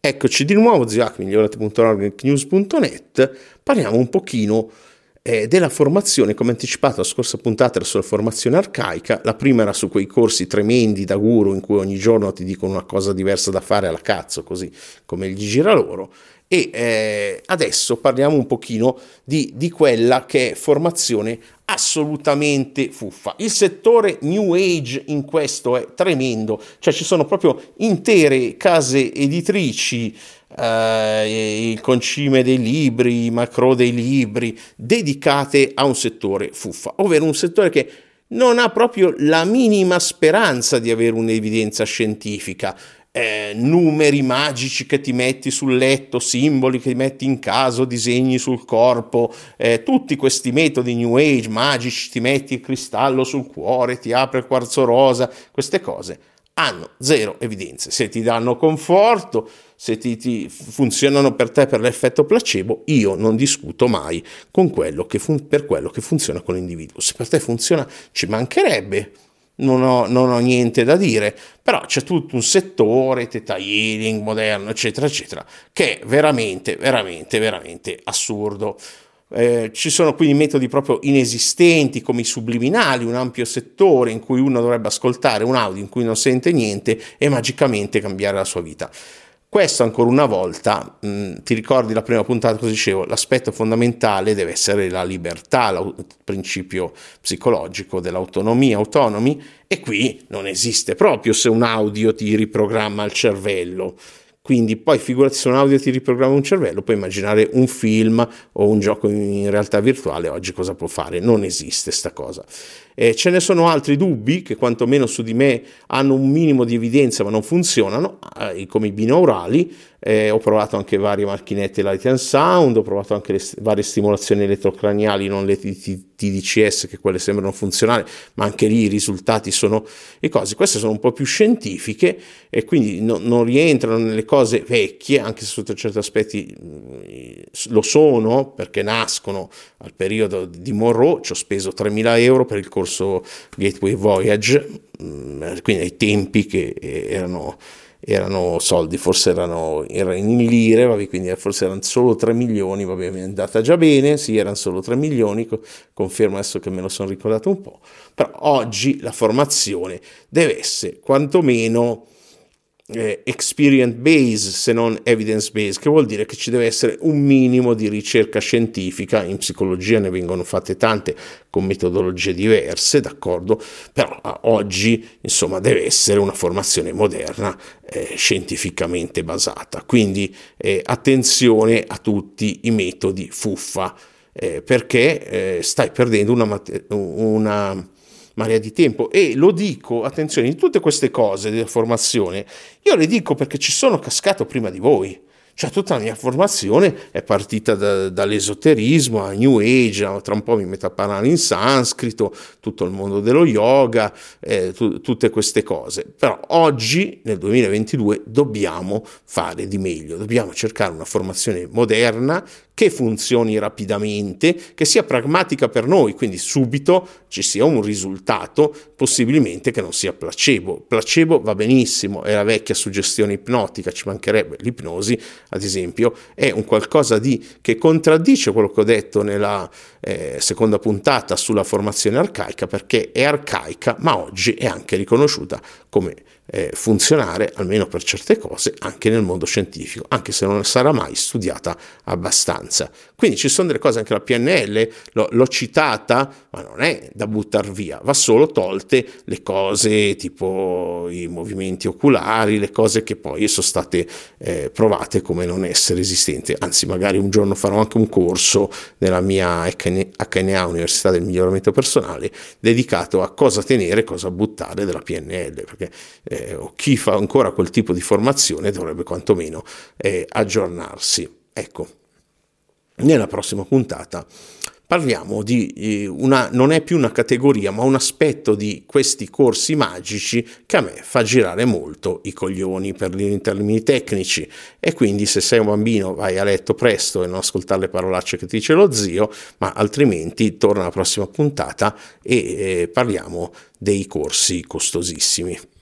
Eccoci di nuovo, ziohack, migliorati.org, news.net, parliamo un pochino eh, della formazione, come anticipato la scorsa puntata era sulla formazione arcaica, la prima era su quei corsi tremendi da guru in cui ogni giorno ti dicono una cosa diversa da fare alla cazzo, così come gli gira loro, e eh, adesso parliamo un pochino di, di quella che è formazione assolutamente fuffa. Il settore New Age in questo è tremendo, cioè ci sono proprio intere case editrici, eh, il concime dei libri, i macro dei libri, dedicate a un settore fuffa, ovvero un settore che non ha proprio la minima speranza di avere un'evidenza scientifica eh, numeri magici che ti metti sul letto, simboli che ti metti in caso, disegni sul corpo, eh, tutti questi metodi New Age magici, ti metti il cristallo sul cuore, ti apre il quarzo rosa, queste cose hanno zero evidenze. Se ti danno conforto, se ti, ti funzionano per te per l'effetto placebo, io non discuto mai quello fun- per quello che funziona con l'individuo. Se per te funziona, ci mancherebbe non ho, non ho, niente da dire, però c'è tutto un settore, teta healing, moderno, eccetera, eccetera, che è veramente, veramente, veramente assurdo. Eh, ci sono quindi metodi proprio inesistenti come i subliminali, un ampio settore in cui uno dovrebbe ascoltare un audio in cui non sente niente e magicamente cambiare la sua vita. Questo ancora una volta, mh, mm, ti ricordi la prima puntata, cosa dicevo, l'aspetto fondamentale deve essere la libertà, il principio psicologico dell'autonomia, autonomi, e qui non esiste proprio se un audio ti riprogramma il cervello. Quindi poi figurati se un audio ti riprogramma un cervello, puoi immaginare un film o un gioco in realtà virtuale oggi cosa può fare. Non esiste sta cosa. Eh, ce ne sono altri dubbi che quantomeno su di me hanno un minimo di evidenza ma non funzionano, eh, come i binaurali, eh, ho provato anche varie macchinette light and sound, ho provato anche le varie stimolazioni elettrocraniali, non le TDCS che quelle sembrano funzionali, ma anche lì i risultati sono le cose. Queste sono un po' più scientifiche e quindi no, non rientrano nelle cose vecchie, anche se sotto certi aspetti lo sono, perché nascono al periodo di Monroe, ci ho speso 3.000 euro per il corso Gateway Voyage, quindi ai tempi che erano erano soldi, forse erano, erano in lire, vabbè, quindi forse erano solo 3 milioni, vabbè, è andata già bene, sì, erano solo 3 milioni, confermo adesso che me lo sono ricordato un po', però oggi la formazione deve essere quantomeno eh, experience based se non evidence based, che vuol dire che ci deve essere un minimo di ricerca scientifica, in psicologia ne vengono fatte tante con metodologie diverse, d'accordo, però oggi insomma deve essere una formazione moderna eh, scientificamente basata, quindi eh, attenzione a tutti i metodi fuffa, eh, perché eh, stai perdendo una, una marea di tempo e lo dico, attenzione, di tutte queste cose della formazione, io le dico perché ci sono cascato prima di voi. Cioè tutta la mia formazione è partita da, dall'esoterismo a New Age, tra un po' mi metto a parlare in sanscrito, tutto il mondo dello yoga, eh, tu, tutte queste cose. Però oggi, nel 2022, dobbiamo fare di meglio, dobbiamo cercare una formazione moderna che funzioni rapidamente, che sia pragmatica per noi, quindi subito ci sia un risultato, possibilmente che non sia placebo. Placebo va benissimo, è la vecchia suggestione ipnotica, ci mancherebbe l'ipnosi, ad esempio, è un qualcosa di, che contraddice quello che ho detto nella eh, seconda puntata sulla formazione arcaica, perché è arcaica, ma oggi è anche riconosciuta come eh, funzionare, almeno per certe cose, anche nel mondo scientifico, anche se non sarà mai studiata abbastanza. Quindi ci sono delle cose, anche la PNL l'ho, l'ho citata, ma non è da buttare via, va solo tolte le cose tipo i movimenti oculari, le cose che poi sono state eh, provate come non essere esistenti. Anzi, magari un giorno farò anche un corso nella mia HNA, Università del Miglioramento Personale, dedicato a cosa tenere cosa buttare della PNL, perché eh, eh, o chi fa ancora quel tipo di formazione dovrebbe quantomeno eh, aggiornarsi. Ecco, nella prossima puntata parliamo di eh, una, non è più una categoria, ma un aspetto di questi corsi magici che a me fa girare molto i coglioni per gli termini tecnici e quindi se sei un bambino vai a letto presto e non ascoltare le parolacce che ti dice lo zio, ma altrimenti torna alla prossima puntata e eh, parliamo dei corsi costosissimi.